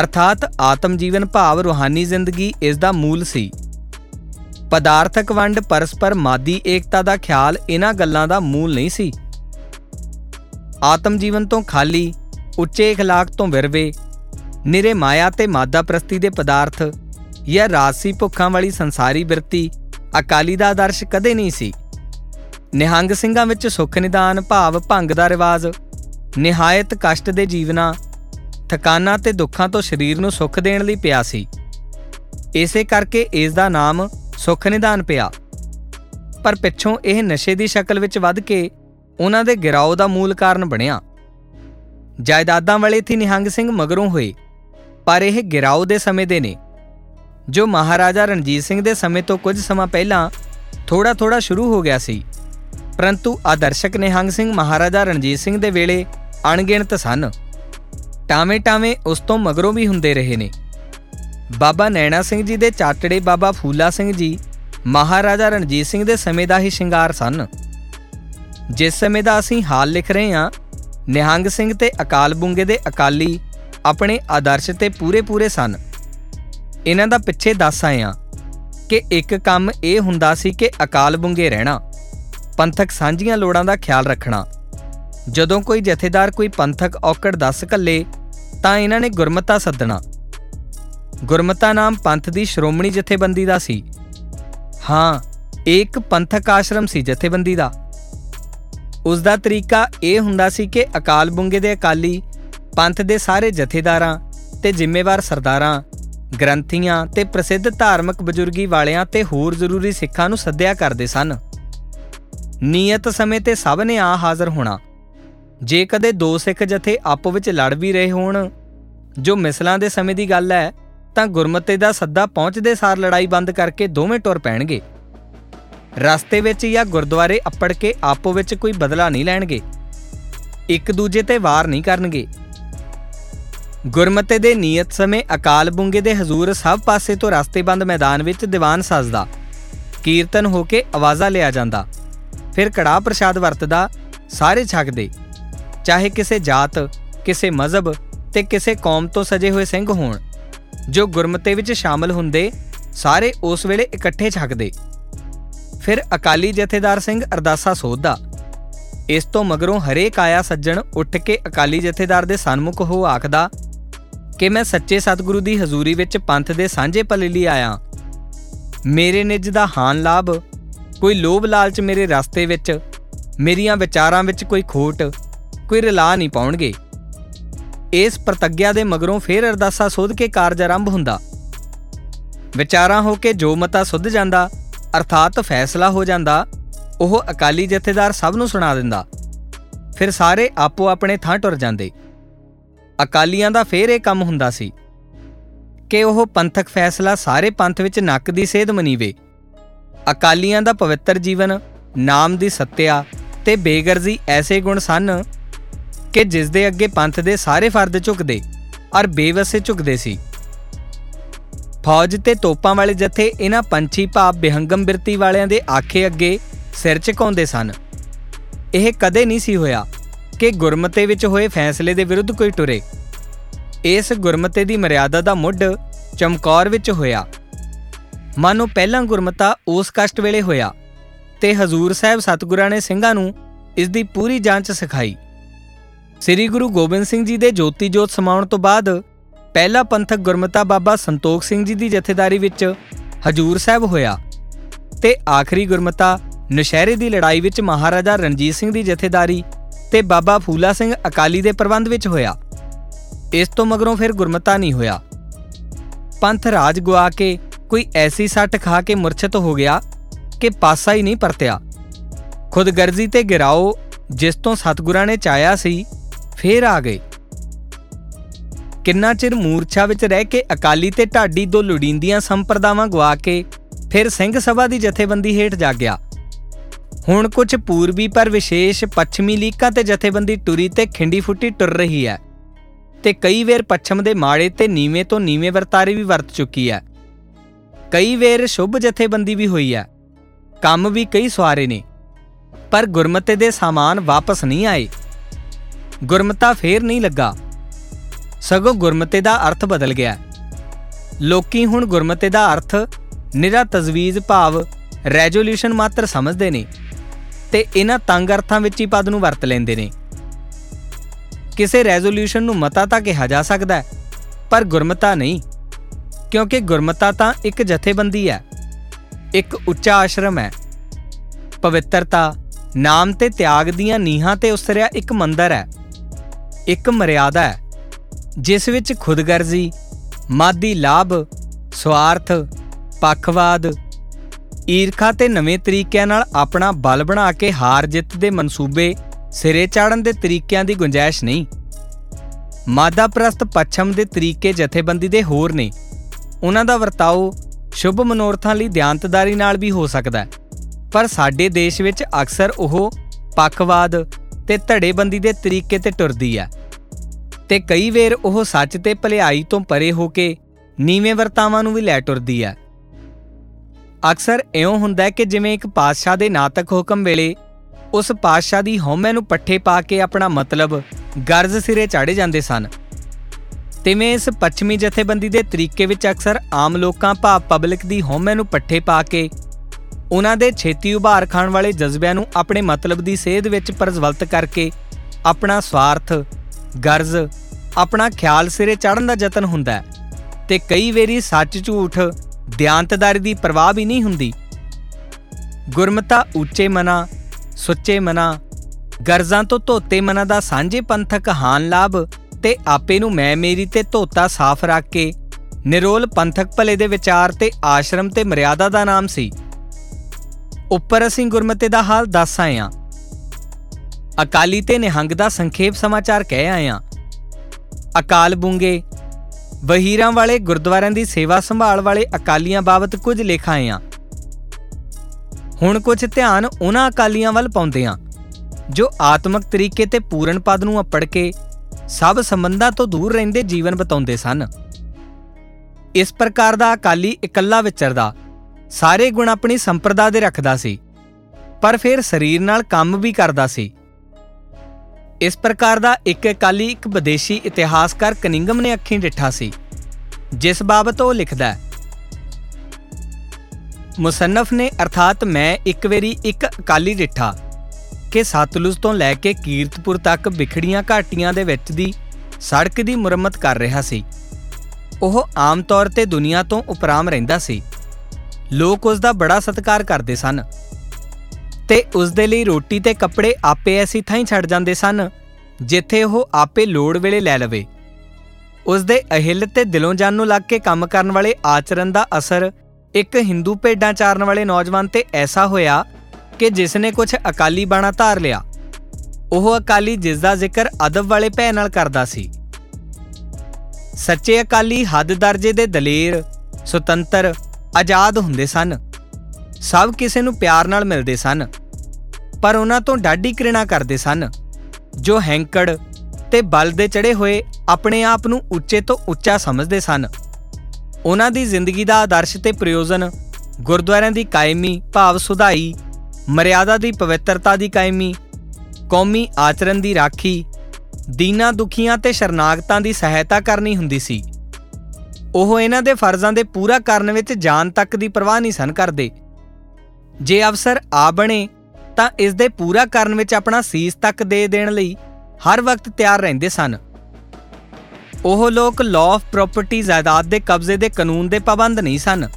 [SPEAKER 1] ਅਰਥਾਤ ਆਤਮ ਜੀਵਨ ਭਾਵ ਰੂਹਾਨੀ ਜ਼ਿੰਦਗੀ ਇਸ ਦਾ ਮੂਲ ਸੀ। ਪਦਾਰਥਕ ਵੰਡ ਪਰਸਪਰ ਮਾਦੀ ਏਕਤਾ ਦਾ ਖਿਆਲ ਇਹਨਾਂ ਗੱਲਾਂ ਦਾ ਮੂਲ ਨਹੀਂ ਸੀ ਆਤਮ ਜੀਵਨ ਤੋਂ ਖਾਲੀ ਉੱਚੇ اخلاق ਤੋਂ ਵਿਰਵੇ ਨਿਰੇ ਮਾਇਆ ਤੇ ਮਾਦਾ ਪ੍ਰਸਤੀ ਦੇ ਪਦਾਰਥ ਜਾਂ ਰਾਸੀ ਭੁੱਖਾਂ ਵਾਲੀ ਸੰਸਾਰੀ ਬਿਰਤੀ ਅਕਾਲੀ ਦਾ ਆਦਰਸ਼ ਕਦੇ ਨਹੀਂ ਸੀ ਨਿਹੰਗ ਸਿੰਘਾਂ ਵਿੱਚ ਸੁੱਖ ਨਿਦਾਨ ਭਾਵ ਭੰਗ ਦਾ ਰਿਵਾਜ ਨਿਹਾਇਤ ਕਸ਼ਟ ਦੇ ਜੀਵਨਾ ਥਕਾਨਾਂ ਤੇ ਦੁੱਖਾਂ ਤੋਂ ਸਰੀਰ ਨੂੰ ਸੁੱਖ ਦੇਣ ਲਈ ਪਿਆ ਸੀ ਇਸੇ ਕਰਕੇ ਇਸ ਦਾ ਨਾਮ ਸੁੱਖ ਨਿਦਾਨ ਪਿਆ। ਪਰ ਪਿੱਛੋਂ ਇਹ ਨਸ਼ੇ ਦੀ ਸ਼ਕਲ ਵਿੱਚ ਵੱਧ ਕੇ ਉਹਨਾਂ ਦੇ ਗਿਰਾਓ ਦਾ ਮੂਲ ਕਾਰਨ ਬਣਿਆ। ਜਾਇਦਾਦਾਂ ਵਾਲੇ ਥੀ ਨਿਹੰਗ ਸਿੰਘ ਮਗਰੋਂ ਹੋਏ, ਪਰ ਇਹ ਗਿਰਾਓ ਦੇ ਸਮੇਂ ਦੇ ਨੇ, ਜੋ ਮਹਾਰਾਜਾ ਰਣਜੀਤ ਸਿੰਘ ਦੇ ਸਮੇਂ ਤੋਂ ਕੁਝ ਸਮਾਂ ਪਹਿਲਾਂ ਥੋੜਾ ਥੋੜਾ ਸ਼ੁਰੂ ਹੋ ਗਿਆ ਸੀ। ਪਰੰਤੂ ਆਦਰਸ਼ਕ ਨਿਹੰਗ ਸਿੰਘ ਮਹਾਰਾਜਾ ਰਣਜੀਤ ਸਿੰਘ ਦੇ ਵੇਲੇ ਅਣਗਿਣਤ ਸਨ। ਟਾਵੇਂ ਟਾਵੇਂ ਉਸ ਤੋਂ ਮਗਰੋਂ ਵੀ ਹੁੰਦੇ ਰਹੇ ਨੇ। ਬਾਬਾ ਨੈਣਾ ਸਿੰਘ ਜੀ ਦੇ ਚਾਟੜੇ ਬਾਬਾ ਫੂਲਾ ਸਿੰਘ ਜੀ, ਮਹਾਰਾਜਾ ਰਣਜੀਤ ਸਿੰਘ ਦੇ ਸਮੇਂ ਦਾ ਹੀ ਸ਼ਿੰਗਾਰ ਸਨ। ਜਿਸ ਸਮੇਂ ਦਾ ਅਸੀਂ ਹਾਲ ਲਿਖ ਰਹੇ ਹਾਂ, ਨਿਹੰਗ ਸਿੰਘ ਤੇ ਅਕਾਲ ਬੁੰਗੇ ਦੇ ਅਕਾਲੀ ਆਪਣੇ ਆਦਰਸ਼ ਤੇ ਪੂਰੇ ਪੂਰੇ ਸਨ। ਇਹਨਾਂ ਦਾ ਪਿੱਛੇ ਦੱਸ ਆਏ ਆ ਕਿ ਇੱਕ ਕੰਮ ਇਹ ਹੁੰਦਾ ਸੀ ਕਿ ਅਕਾਲ ਬੁੰਗੇ ਰਹਿਣਾ, ਪੰਥਕ ਸਾਂਝੀਆਂ ਲੋੜਾਂ ਦਾ ਖਿਆਲ ਰੱਖਣਾ। ਜਦੋਂ ਕੋਈ ਜਥੇਦਾਰ ਕੋਈ ਪੰਥਕ ਔਕੜ ਦੱਸ ਕੱਲੇ, ਤਾਂ ਇਹਨਾਂ ਨੇ ਗੁਰਮਤਾ ਸੱਦਣਾ। ਗੁਰਮਤਾ ਨਾਮ ਪੰਥ ਦੀ ਸ਼੍ਰੋਮਣੀ ਜਥੇਬੰਦੀ ਦਾ ਸੀ। ਹਾਂ ਇੱਕ ਪੰਥਕ ਆਸ਼ਰਮ ਸੀ ਜਥੇਬੰਦੀ ਦਾ। ਉਸ ਦਾ ਤਰੀਕਾ ਇਹ ਹੁੰਦਾ ਸੀ ਕਿ ਅਕਾਲ ਬੁੰਗੇ ਦੇ ਅਕਾਲੀ, ਪੰਥ ਦੇ ਸਾਰੇ ਜਥੇਦਾਰਾਂ ਤੇ ਜ਼ਿੰਮੇਵਾਰ ਸਰਦਾਰਾਂ, ਗ੍ਰੰਥੀਆਂ ਤੇ ਪ੍ਰਸਿੱਧ ਧਾਰਮਿਕ ਬਜ਼ੁਰਗੀ ਵਾਲਿਆਂ ਤੇ ਹੋਰ ਜ਼ਰੂਰੀ ਸਿੱਖਾਂ ਨੂੰ ਸੱਦਿਆ ਕਰਦੇ ਸਨ। ਨੀਅਤ ਸਮੇਂ ਤੇ ਸਭ ਨੇ ਆ ਹਾਜ਼ਰ ਹੋਣਾ। ਜੇ ਕਦੇ ਦੋ ਸਿੱਖ ਜਥੇ ਆਪੋ ਵਿੱਚ ਲੜ ਵੀ ਰਹੇ ਹੋਣ, ਜੋ ਮਿਸਲਾਂ ਦੇ ਸਮੇਂ ਦੀ ਗੱਲ ਹੈ ਤਾਂ ਗੁਰਮਤੇ ਦਾ ਸੱਦਾ ਪਹੁੰਚਦੇ ਸਾਰ ਲੜਾਈ ਬੰਦ ਕਰਕੇ ਦੋਵੇਂ ਟੁਰ ਪੈਣਗੇ। ਰਸਤੇ ਵਿੱਚ ਜਾਂ ਗੁਰਦੁਆਰੇ ਅੱਪੜ ਕੇ ਆਪੋ ਵਿੱਚ ਕੋਈ ਬਦਲਾ ਨਹੀਂ ਲੈਣਗੇ। ਇੱਕ ਦੂਜੇ ਤੇ ਵਾਰ ਨਹੀਂ ਕਰਨਗੇ। ਗੁਰਮਤੇ ਦੇ ਨੀਅਤ ਸਮੇਂ ਅਕਾਲ ਬੁੰਗੇ ਦੇ ਹਜ਼ੂਰ ਸਭ ਪਾਸੇ ਤੋਂ ਰਸਤੇਬੰਦ ਮੈਦਾਨ ਵਿੱਚ ਦੀਵਾਨ ਸਜਦਾ। ਕੀਰਤਨ ਹੋ ਕੇ ਆਵਾਜ਼ਾ ਲਿਆ ਜਾਂਦਾ। ਫਿਰ ਕੜਾ ਪ੍ਰਸ਼ਾਦ ਵਰਤਦਾ, ਸਾਰੇ ਛਕਦੇ। ਚਾਹੇ ਕਿਸੇ ਜਾਤ, ਕਿਸੇ ਮਜ਼ਹਬ ਤੇ ਕਿਸੇ ਕੌਮ ਤੋਂ ਸਜੇ ਹੋਏ ਸਿੰਘ ਹੋਣ। ਜੋ ਗੁਰਮਤੇ ਵਿੱਚ ਸ਼ਾਮਲ ਹੁੰਦੇ, ਸਾਰੇ ਉਸ ਵੇਲੇ ਇਕੱਠੇ ਛਕਦੇ ਫਿਰ ਅਕਾਲੀ ਜਥੇਦਾਰ ਸਿੰਘ ਅਰਦਾਸਾ ਸੋਧਦਾ। ਇਸ ਤੋਂ ਮਗਰੋਂ ਹਰੇਕ ਆਇਆ ਸੱਜਣ ਉੱਠ ਕੇ ਅਕਾਲੀ ਜਥੇਦਾਰ ਦੇ ਸਨਮੁਖ ਹੋ ਆਖਦਾ, ਕਿ ਮੈਂ ਸੱਚੇ ਸਤਿਗੁਰੂ ਦੀ ਹਜ਼ੂਰੀ ਵਿੱਚ ਪੰਥ ਦੇ ਸਾਂਝੇ ਭਲੇ ਲਈ ਆਇਆ। ਮੇਰੇ ਨਿੱਜ ਦਾ ਹਾਨ ਲਾਭ, ਕੋਈ ਲੋਭ ਲਾਲਚ ਮੇਰੇ ਰਸਤੇ ਵਿੱਚ, ਮੇਰੀਆਂ ਵਿਚਾਰਾਂ ਵਿੱਚ ਕੋਈ ਖੋਟ, ਕੋਈ ਰਲਾ ਨਹੀਂ ਪਾਉਣਗੇ। ਇਸ ਪ੍ਰਤੱਗਿਆ ਦੇ ਮਗਰੋਂ ਫੇਰ ਅਰਦਾਸਾ ਸੋਧ ਕੇ ਕਾਰਜ ਆਰੰਭ ਹੁੰਦਾ। ਵਿਚਾਰਾਂ ਹੋ ਕੇ ਜੋ ਮਤਾ ਸੁੱਧ ਜਾਂਦਾ, ਅਰਥਾਤ ਫੈਸਲਾ ਹੋ ਜਾਂਦਾ, ਉਹ ਅਕਾਲੀ ਜਥੇਦਾਰ ਸਭ ਨੂੰ ਸੁਣਾ ਦਿੰਦਾ। ਫਿਰ ਸਾਰੇ ਆਪੋ ਆਪਣੇ ਥਾਂ ਟੁਰ ਜਾਂਦੇ। ਅਕਾਲੀਆਂ ਦਾ ਫੇਰ ਇਹ ਕੰਮ ਹੁੰਦਾ ਸੀ ਕਿ ਉਹ ਪੰਥਕ ਫੈਸਲਾ ਸਾਰੇ ਪੰਥ ਵਿੱਚ ਨੱਕ ਦੀ ਸੇਧ ਮਨੀਵੇ। ਅਕਾਲੀਆਂ ਦਾ ਪਵਿੱਤਰ ਜੀਵਨ, ਨਾਮ ਦੀ ਸੱਤਿਆ ਤੇ ਬੇਗਰਜ਼ੀ ਐਸੇ ਗੁਣ ਸਨ ਕਿ ਜਿਸ ਦੇ ਅੱਗੇ ਪੰਥ ਦੇ ਸਾਰੇ ਫਰਦ ਝੁਕਦੇ ਔਰ ਬੇਵਸੇ ਝੁਕਦੇ ਸੀ। ਫੌਜ ਤੇ ਤੋਪਾਂ ਵਾਲੇ ਜਥੇ ਇਹਨਾਂ ਪੰਛੀ ਭਾਵ ਬਿਹੰਗਮ ਬਿਰਤੀ ਵਾਲਿਆਂ ਦੇ ਆਖੇ ਅੱਗੇ ਸਿਰ ਝੁਕਾਉਂਦੇ ਸਨ। ਇਹ ਕਦੇ ਨਹੀਂ ਸੀ ਹੋਇਆ ਕਿ ਗੁਰਮਤੇ ਵਿੱਚ ਹੋਏ ਫੈਸਲੇ ਦੇ ਵਿਰੁੱਧ ਕੋਈ ਟੁਰੇ। ਇਸ ਗੁਰਮਤੇ ਦੀ ਮਰਿਆਦਾ ਦਾ ਮੁੱਢ ਚਮਕੌਰ ਵਿੱਚ ਹੋਇਆ। ਮਾਨੋ ਪਹਿਲਾਂ ਗੁਰਮਤਾ ਉਸ ਕਸ਼ਟ ਵੇਲੇ ਹੋਇਆ ਤੇ ਹਜ਼ੂਰ ਸਾਹਿਬ ਸਤਿਗੁਰਾਂ ਨੇ ਸਿੰਘਾਂ ਨੂੰ ਇਸ ਦੀ ਪੂਰੀ ਜਾਂਚ ਸਿਖਾਈ। ਸ੍ਰੀ ਗੁਰੂ ਗੋਬਿੰਦ ਸਿੰਘ ਜੀ ਦੇ ਜੋਤੀ ਜੋਤ ਸਮਾਉਣ ਤੋਂ ਬਾਅਦ ਪਹਿਲਾ ਪੰਥਕ ਗੁਰਮਤਾ ਬਾਬਾ ਸੰਤੋਖ ਸਿੰਘ ਜੀ ਦੀ ਜਥੇਦਾਰੀ ਵਿੱਚ ਹਜੂਰ ਸਾਹਿਬ ਹੋਇਆ ਤੇ ਆਖਰੀ ਗੁਰਮਤਾ ਨਸ਼ਹਿਰੇ ਦੀ ਲੜਾਈ ਵਿੱਚ ਮਹਾਰਾਜਾ ਰਣਜੀਤ ਸਿੰਘ ਦੀ ਜਥੇਦਾਰੀ ਤੇ ਬਾਬਾ ਫੂਲਾ ਸਿੰਘ ਅਕਾਲੀ ਦੇ ਪ੍ਰਬੰਧ ਵਿੱਚ ਹੋਇਆ। ਇਸ ਤੋਂ ਮਗਰੋਂ ਫਿਰ ਗੁਰਮਤਾ ਨਹੀਂ ਹੋਇਆ। ਪੰਥ ਰਾਜ ਗਵਾ ਕੇ ਕੋਈ ਐਸੀ ਸੱਟ ਖਾ ਕੇ ਮੁਰਛਤ ਹੋ ਗਿਆ ਕਿ ਪਾਸਾ ਹੀ ਨਹੀਂ ਪਰਤਿਆ। ਖੁਦਗਰਜ਼ੀ ਤੇ ਗਿਰਾਓ ਜਿਸ ਤੋਂ ਸਤਗੁਰਾਂ ਨੇ ਚਾਇਆ ਸੀ ਫੇਰ ਆ ਗਏ। ਕਿੰਨਾ ਚਿਰ ਮੂਰਛਾ ਵਿੱਚ ਰਹਿ ਕੇ ਅਕਾਲੀ ਤੇ ਢਾਡੀ ਦੋ ਲੁੜੀਂਦੀਆਂ ਸੰਪਰਦਾਵਾਂ ਗਵਾ ਕੇ ਫਿਰ ਸਿੰਘ ਸਭਾ ਦੀ ਜਥੇਬੰਦੀ ਹੇਠ ਜਾਗਿਆ। ਹੁਣ ਕੁਝ ਪੂਰਬੀ ਪਰ ਵਿਸ਼ੇਸ਼ ਪੱਛਮੀ ਲੀਕਾਂ ਤੇ ਜਥੇਬੰਦੀ ਟੁਰੀ ਤੇ ਖਿੰਡੀ ਫੁੱਟੀ ਟੁਰ ਰਹੀ ਹੈ ਤੇ ਕਈ ਵੇਰ ਪੱਛਮ ਦੇ ਮਾੜੇ ਤੇ ਨੀਵੇਂ ਤੋਂ ਨੀਵੇਂ ਵਰਤਾਰੇ ਵੀ ਵਰਤ ਚੁੱਕੀ ਹੈ। ਕਈ ਵੇਰ ਸ਼ੁਭ ਜਥੇਬੰਦੀ ਵੀ ਹੋਈ ਹੈ। ਕੰਮ ਵੀ ਕਈ ਸਵਾਰੇ ਨੇ। ਪਰ ਗੁਰਮਤੇ ਦੇ ਸਾਮਾਨ ਵਾਪਸ ਨਹੀਂ ਆਏ। ਗੁਰਮਤਾ ਫੇਰ ਨਹੀਂ ਲੱਗਾ। ਸਗੋਂ ਗੁਰਮਤੇ ਦਾ ਅਰਥ ਬਦਲ ਗਿਆ। ਲੋਕੀ ਹੁਣ ਗੁਰਮਤੇ ਦਾ ਅਰਥ ਨਿਰਾ ਤਜਵੀਜ਼ ਭਾਵ ਰੈਜ਼ੋਲੂਸ਼ਨ ਮਾਤਰ ਸਮਝਦੇ ਨੇ ਤੇ ਇਹਨਾਂ ਤੰਗ ਅਰਥਾਂ ਵਿੱਚ ਹੀ ਪਦ ਨੂੰ ਵਰਤ ਲੈਂਦੇ ਨੇ। ਕਿਸੇ ਰੈਜ਼ੋਲੂਸ਼ਨ ਨੂੰ ਮਤਾ ਤਾਂ ਕਿਹਾ ਜਾ ਸਕਦਾ ਪਰ ਗੁਰਮਤਾ ਨਹੀਂ, ਕਿਉਂਕਿ ਗੁਰਮਤਾ ਤਾਂ ਇੱਕ ਜਥੇਬੰਦੀ ਹੈ, ਇੱਕ ਉੱਚਾ ਆਸ਼ਰਮ ਹੈ। ਪਵਿੱਤਰਤਾ, ਨਾਮ ਤੇ ਤਿਆਗ ਦੀਆਂ ਨੀਹਾਂ ਤੇ ਉਸਰਿਆ ਇੱਕ ਮੰਦਰ ਹੈ। ਇੱਕ ਮਰਿਆਦਾ ਹੈ, ਜਿਸ ਵਿੱਚ ਖੁਦਗਰਜ਼ੀ, ਮਾਦੀ ਲਾਭ, ਸਵਾਰਥ, ਪੱਖਵਾਦ, ਈਰਖਾ ਤੇ ਨਵੇਂ ਤਰੀਕਿਆਂ ਨਾਲ ਆਪਣਾ ਬਲ ਬਣਾ ਕੇ ਹਾਰ ਜਿੱਤ ਦੇ ਮਨਸੂਬੇ ਸਿਰੇ ਚਾੜਨ ਦੇ ਤਰੀਕਿਆਂ ਦੀ ਗੁੰਜਾਇਸ਼ ਨਹੀਂ। ਮਾਦਾ ਪ੍ਰਸਤ ਪੱਛਮ ਦੇ ਤਰੀਕੇ ਜਥੇਬੰਦੀ ਦੇ ਹੋਰ ਨੇ। ਉਹਨਾਂ ਦਾ ਵਰਤਾਓ ਸ਼ੁਭ ਮਨੋਰਥਾਂ ਲਈ ਧਿਆਨਤਦਾਰੀ ਨਾਲ ਵੀ ਹੋ ਸਕਦਾ ਹੈ, ਪਰ ਸਾਡੇ ਦੇਸ਼ ਵਿੱਚ ਅਕਸਰ ਉਹ ਪੱਖਵਾਦ ਤੇ ਧੜੇਬੰਦੀ ਦੇ ਤਰੀਕੇ ਤੇ ਟੁਰਦੀ ਹੈ ਤੇ ਕਈ ਵੇਰ ਉਹ ਸੱਚ ਤੇ ਭਲਾਈ ਤੋਂ ਪਰੇ ਹੋ ਕੇ ਨੀਵੇਂ ਵਰਤਾਵਾਂ ਨੂੰ ਵੀ ਲੈ ਟੁਰਦੀ ਹੈ ਅਕਸਰ ਇਉਂ ਹੁੰਦਾ ਹੈ ਕਿ ਜਿਵੇਂ ਇੱਕ ਪਾਤਸ਼ਾਹ ਦੇ ਨਾਤਕ ਹੁਕਮ ਵੇਲੇ ਉਸ ਪਾਤਸ਼ਾਹ ਦੀ ਹਉਮੈ ਨੂੰ ਪੱਠੇ ਪਾ ਕੇ ਆਪਣਾ ਮਤਲਬ ਗਰਜ਼ ਸਿਰੇ ਚਾੜੇ ਜਾਂਦੇ ਸਨ। ਤਿਵੇਂ ਇਸ ਪੱਛਮੀ ਜਥੇਬੰਦੀ ਦੇ ਤਰੀਕੇ ਵਿੱਚ ਅਕਸਰ ਆਮ ਲੋਕਾਂ ਭਾਵ ਪਬਲਿਕ ਦੀ ਹਉਮੈ ਨੂੰ ਪੱਠੇ ਪਾ ਕੇ ਉਹਨਾਂ ਦੇ ਛੇਤੀ ਉਭਾਰ ਖਾਣ ਵਾਲੇ ਜਜ਼ਬਿਆਂ ਨੂੰ ਆਪਣੇ ਮਤਲਬ ਦੀ ਸੇਧ ਵਿੱਚ ਪ੍ਰਜਵਲਤ ਕਰਕੇ ਆਪਣਾ ਸਵਾਰਥ, ਗਰਜ਼, ਆਪਣਾ ਖਿਆਲ ਸਿਰੇ ਚੜਨ ਦਾ ਯਤਨ ਹੁੰਦਾ ਹੈ ਤੇ ਕਈ ਵੇਰੀ ਸੱਚ ਝੂਠ ਧਿਆਨਤਦਾਰੀ ਦੀ ਪਰਵਾਹ ਵੀ ਨਹੀਂ ਹੁੰਦੀ। ਗੁਰਮਤਾ ਉੱਚੇ ਮਨਾ, ਸੁੱਚੇ ਮਨਾ, ਗਰਜ਼ਾਂ ਤੋਂ ਧੋਤੇ ਮਨਾ ਦਾ ਸਾਂਝੇ ਪੰਥਕ ਹਾਨ ਲਾਭ ਤੇ ਆਪੇ ਨੂੰ ਮੈਂ ਮੇਰੀ ਤੇ ਧੋਤਾ ਸਾਫ਼ ਰੱਖ ਕੇ ਨਿਰੋਲ ਪੰਥਕ ਭਲੇ ਦੇ ਵਿਚਾਰ ਤੇ ਆਸ਼ਰਮ ਤੇ ਮਰਿਆਦਾ ਦਾ ਨਾਮ ਸੀ। ਉੱਪਰ ਅਸੀਂ ਗੁਰਮਤੇ ਦਾ ਹਾਲ ਦੱਸ ਆਏ ਹਾਂ ਅਕਾਲੀ ਤੇ ਨਿਹੰਗ ਦਾ ਸੰਖੇਪ ਸਮਾਚਾਰ ਕਹਿ ਆਏ ਹਾਂ ਅਕਾਲ ਬੁੰਗੇ, ਵਹੀਰਾਂ ਵਾਲੇ ਗੁਰਦੁਆਰਿਆਂ ਦੀ ਸੇਵਾ ਸੰਭਾਲ ਵਾਲੇ ਅਕਾਲੀਆਂ ਬਾਬਤ ਕੁਝ ਲਿਖ ਆਏ ਹਾਂ ਹੁਣ ਕੁਝ ਧਿਆਨ ਉਹਨਾਂ ਅਕਾਲੀਆਂ ਵੱਲ ਪਾਉਂਦੇ ਹਾਂ ਜੋ ਆਤਮਿਕ ਤਰੀਕੇ ਤੇ ਪੂਰਨ ਪਦ ਨੂੰ ਅਪੜ ਕੇ ਸਭ ਸੰਬੰਧਾਂ ਤੋਂ ਦੂਰ ਰਹਿੰਦੇ ਜੀਵਨ ਬਤਾਉਂਦੇ ਸਨ। ਇਸ ਪ੍ਰਕਾਰ ਦਾ ਅਕਾਲੀ ਇਕੱਲਾ ਵਿਚਰਦਾ ਸਾਰੇ ਗੁਣ ਆਪਣੀ ਸੰਪਰਦਾ ਦੇ ਰੱਖਦਾ ਸੀ, ਪਰ ਫਿਰ ਸਰੀਰ ਨਾਲ ਕੰਮ ਵੀ ਕਰਦਾ ਸੀ। ਇਸ ਪ੍ਰਕਾਰ ਦਾ ਇੱਕ ਅਕਾਲੀ ਇੱਕ ਵਿਦੇਸ਼ੀ ਇਤਿਹਾਸਕਾਰ ਕਨਿੰਗਮ ਨੇ ਅੱਖੀਂ ਡਿੱਠਾ ਸੀ, ਜਿਸ ਬਾਬਤ ਉਹ ਲਿਖਦਾ ਹੈ। ਮੁਸੰਨਫ ਨੇ ਅਰਥਾਤ ਮੈਂ ਇੱਕ ਵਾਰੀ ਇੱਕ ਅਕਾਲੀ ਡਿੱਠਾ ਕਿ ਸਤਲੁਜ ਤੋਂ ਲੈ ਕੇ ਕੀਰਤਪੁਰ ਤੱਕ ਵਿਖੜੀਆਂ ਘਾਟੀਆਂ ਦੇ ਵਿੱਚ ਦੀ ਸੜਕ ਦੀ ਮੁਰੰਮਤ ਕਰ ਰਿਹਾ ਸੀ। ਉਹ ਆਮ ਤੌਰ ਤੇ ਦੁਨੀਆ ਤੋਂ ਉਪਰਾਮ ਰਹਿੰਦਾ ਸੀ। ਲੋਕ ਉਸ ਦਾ ਬੜਾ ਸਤਿਕਾਰ ਕਰਦੇ ਸਨ ਤੇ ਉਸ ਦੇ ਲਈ ਰੋਟੀ ਤੇ ਕੱਪੜੇ ਆਪੇ ਐਸੀ ਥਾਂ ਹੀ ਛੱਡ ਜਾਂਦੇ ਸਨ, ਜਿੱਥੇ ਉਹ ਆਪੇ ਲੋੜ ਵੇਲੇ ਲੈ ਲਵੇ। ਉਸ ਦੇ ਅਹਿਲ ਤੇ ਦਿਲੋਂ ਜਾਨ ਨੂੰ ਲੱਗ ਕੇ ਕੰਮ ਕਰਨ ਵਾਲੇ ਆਚਰਨ ਦਾ ਅਸਰ ਇੱਕ ਹਿੰਦੂ ਭੇਡਾਂ ਚਾਰਨ ਵਾਲੇ ਨੌਜਵਾਨ ਤੇ ਐਸਾ ਹੋਇਆ ਕਿ ਜਿਸ ਨੇ ਕੁਝ ਅਕਾਲੀ ਬਾਣਾ ਧਾਰ ਲਿਆ। ਉਹ ਅਕਾਲੀ ਜਿਸ ਦਾ ਜ਼ਿਕਰ ਅਦਬ ਵਾਲੇ ਭੈ ਨਾਲ ਕਰਦਾ ਸੀ। ਸੱਚੇ ਅਕਾਲੀ ਹੱਦ ਦਰਜੇ ਦੇ ਦਲੇਰ, ਸੁਤੰਤਰ ਆਜ਼ਾਦ ਹੁੰਦੇ ਸਨ। ਸਭ ਕਿਸੇ ਨੂੰ ਪਿਆਰ ਨਾਲ ਮਿਲਦੇ ਸਨ। ਪਰ ਉਹਨਾਂ ਤੋਂ ਡਾਢੀ ਘ੍ਰਿਣਾ ਕਰਦੇ ਸਨ। ਜੋ ਹੈਂਕੜ ਤੇ ਬਲ ਦੇ ਚੜੇ ਹੋਏ ਆਪਣੇ ਆਪ ਨੂੰ ਉੱਚੇ ਤੋਂ ਉੱਚਾ ਸਮਝਦੇ ਸਨ। ਉਹਨਾਂ ਦੀ ਜ਼ਿੰਦਗੀ ਦਾ ਆਦਰਸ਼ ਤੇ ਪ੍ਰਯੋਜਨ ਗੁਰਦੁਆਰਿਆਂ ਦੀ ਕਾਇਮੀ, ਭਾਵ ਸੁਧਾਈ, ਮਰਿਆਦਾ ਦੀ ਪਵਿੱਤਰਤਾ ਦੀ ਕਾਇਮੀ, ਕੌਮੀ ਆਚਰਣ ਦੀ ਰਾਖੀ, ਦੀਨਾ ਦੁਖੀਆਂ ਤੇ ਸ਼ਰਨਾਗਤਾਂ ਦੀ ਸਹਾਇਤਾ ਕਰਨੀ ਹੁੰਦੀ ਸੀ। ਉਹ ਇਹਨਾਂ ਦੇ ਫਰਜ਼ਾਂ ਦੇ ਪੂਰਾ ਕਰਨ ਵਿੱਚ ਜਾਨ ਤੱਕ ਦੀ ਪਰਵਾਹ ਨਹੀਂ ਸਨ ਕਰਦੇ। ਜੇ ਅਵਸਰ ਆ ਬਣੇ, ਤਾਂ ਇਸ ਦੇ ਪੂਰਾ ਕਰਨ ਵਿੱਚ ਆਪਣਾ ਸੀਸ ਤੱਕ ਦੇ ਦੇਣ ਲਈ ਹਰ ਵਕਤ ਤਿਆਰ ਰਹਿੰਦੇ ਸਨ। ਉਹ ਲੋਕ ਲਾਅ ਆਫ ਪ੍ਰਾਪਰਟੀ ਜਾਇਦਾਦ ਦੇ ਕਬਜ਼ੇ ਦੇ ਕਾਨੂੰਨ ਦੇ ਪਾਬੰਦ ਨਹੀਂ ਸਨ।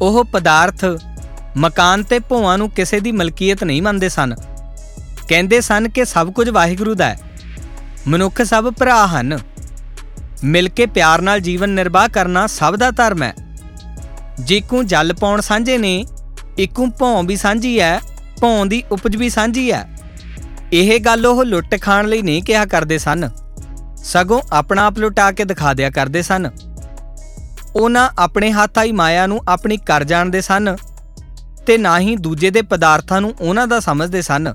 [SPEAKER 1] ਉਹ ਪਦਾਰਥ, ਮਕਾਨ ਤੇ ਭੂਆਂ ਨੂੰ ਕਿਸੇ ਦੀ ਮਲਕੀਅਤ ਨਹੀਂ ਮੰਨਦੇ ਸਨ। ਕਹਿੰਦੇ ਸਨ ਕਿ ਸਭ ਕੁਝ ਵਾਹਿਗੁਰੂ ਦਾ ਹੈ। ਮਨੁੱਖ ਸਭ ਭਰਾ ਹਨ। ਮਿਲ ਕੇ ਪਿਆਰ ਨਾਲ ਜੀਵਨ ਨਿਰਵਾਹ ਕਰਨਾ ਸਭ ਦਾ ਧਰਮ ਹੈ। ਜੇਕੂ ਜਲ ਪਾਉਣ ਸਾਂਝੇ ਨੇ, ਇੱਕੂ ਭੌਂ ਵੀ ਸਾਂਝੀ ਹੈ, ਭੌਂ ਦੀ ਉਪਜ ਵੀ ਸਾਂਝੀ ਹੈ। ਇਹ ਗੱਲ ਉਹ ਲੁੱਟ ਖਾਣ ਲਈ ਨਹੀਂ ਕਿਹਾ ਕਰਦੇ ਸਨ। ਸਗੋਂ ਆਪਣਾ ਆਪ ਲੁਟਾ ਕੇ ਦਿਖਾ ਦਿਆ ਕਰਦੇ ਸਨ। ਉਹਨਾਂ ਆਪਣੇ ਹੱਥ ਆਈ ਮਾਇਆ ਨੂੰ ਆਪਣੀ ਕਰ ਜਾਣਦੇ ਸਨ ਤੇ ਨਾ ਹੀ ਦੂਜੇ ਦੇ ਪਦਾਰਥਾਂ ਨੂੰ ਉਹਨਾਂ ਦਾ ਸਮਝਦੇ ਸਨ।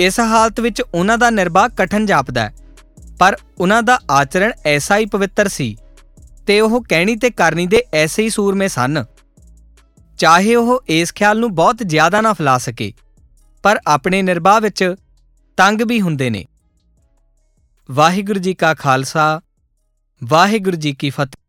[SPEAKER 1] ਇਸ ਹਾਲਤ ਵਿੱਚ ਉਹਨਾਂ ਦਾ ਨਿਰਵਾਹ ਕਠਨ ਜਾਪਦਾ ਹੈ। ਪਰ ਉਹਨਾਂ ਦਾ ਆਚਰਣ ਐਸਾ ਹੀ ਪਵਿੱਤਰ ਸੀ ਤੇ ਉਹ ਕਹਿਣੀ ਤੇ ਕਰਨੀ ਦੇ ਐਸੇ ਹੀ ਸੂਰਮੇ ਸਨ। ਚਾਹੇ ਉਹ ਇਸ ਖਿਆਲ ਨੂੰ ਬਹੁਤ ਜ਼ਿਆਦਾ ਨਾ ਫਲਾ ਸਕੇ, ਪਰ ਆਪਣੇ ਨਿਰਵਾਹ ਵਿੱਚ ਤੰਗ ਵੀ ਹੁੰਦੇ ਨੇ। ਵਾਹਿਗੁਰੂ ਜੀ ਕਾ ਖਾਲਸਾ, ਵਾਹਿਗੁਰੂ ਜੀ ਕੀ ਫਤਿਹ।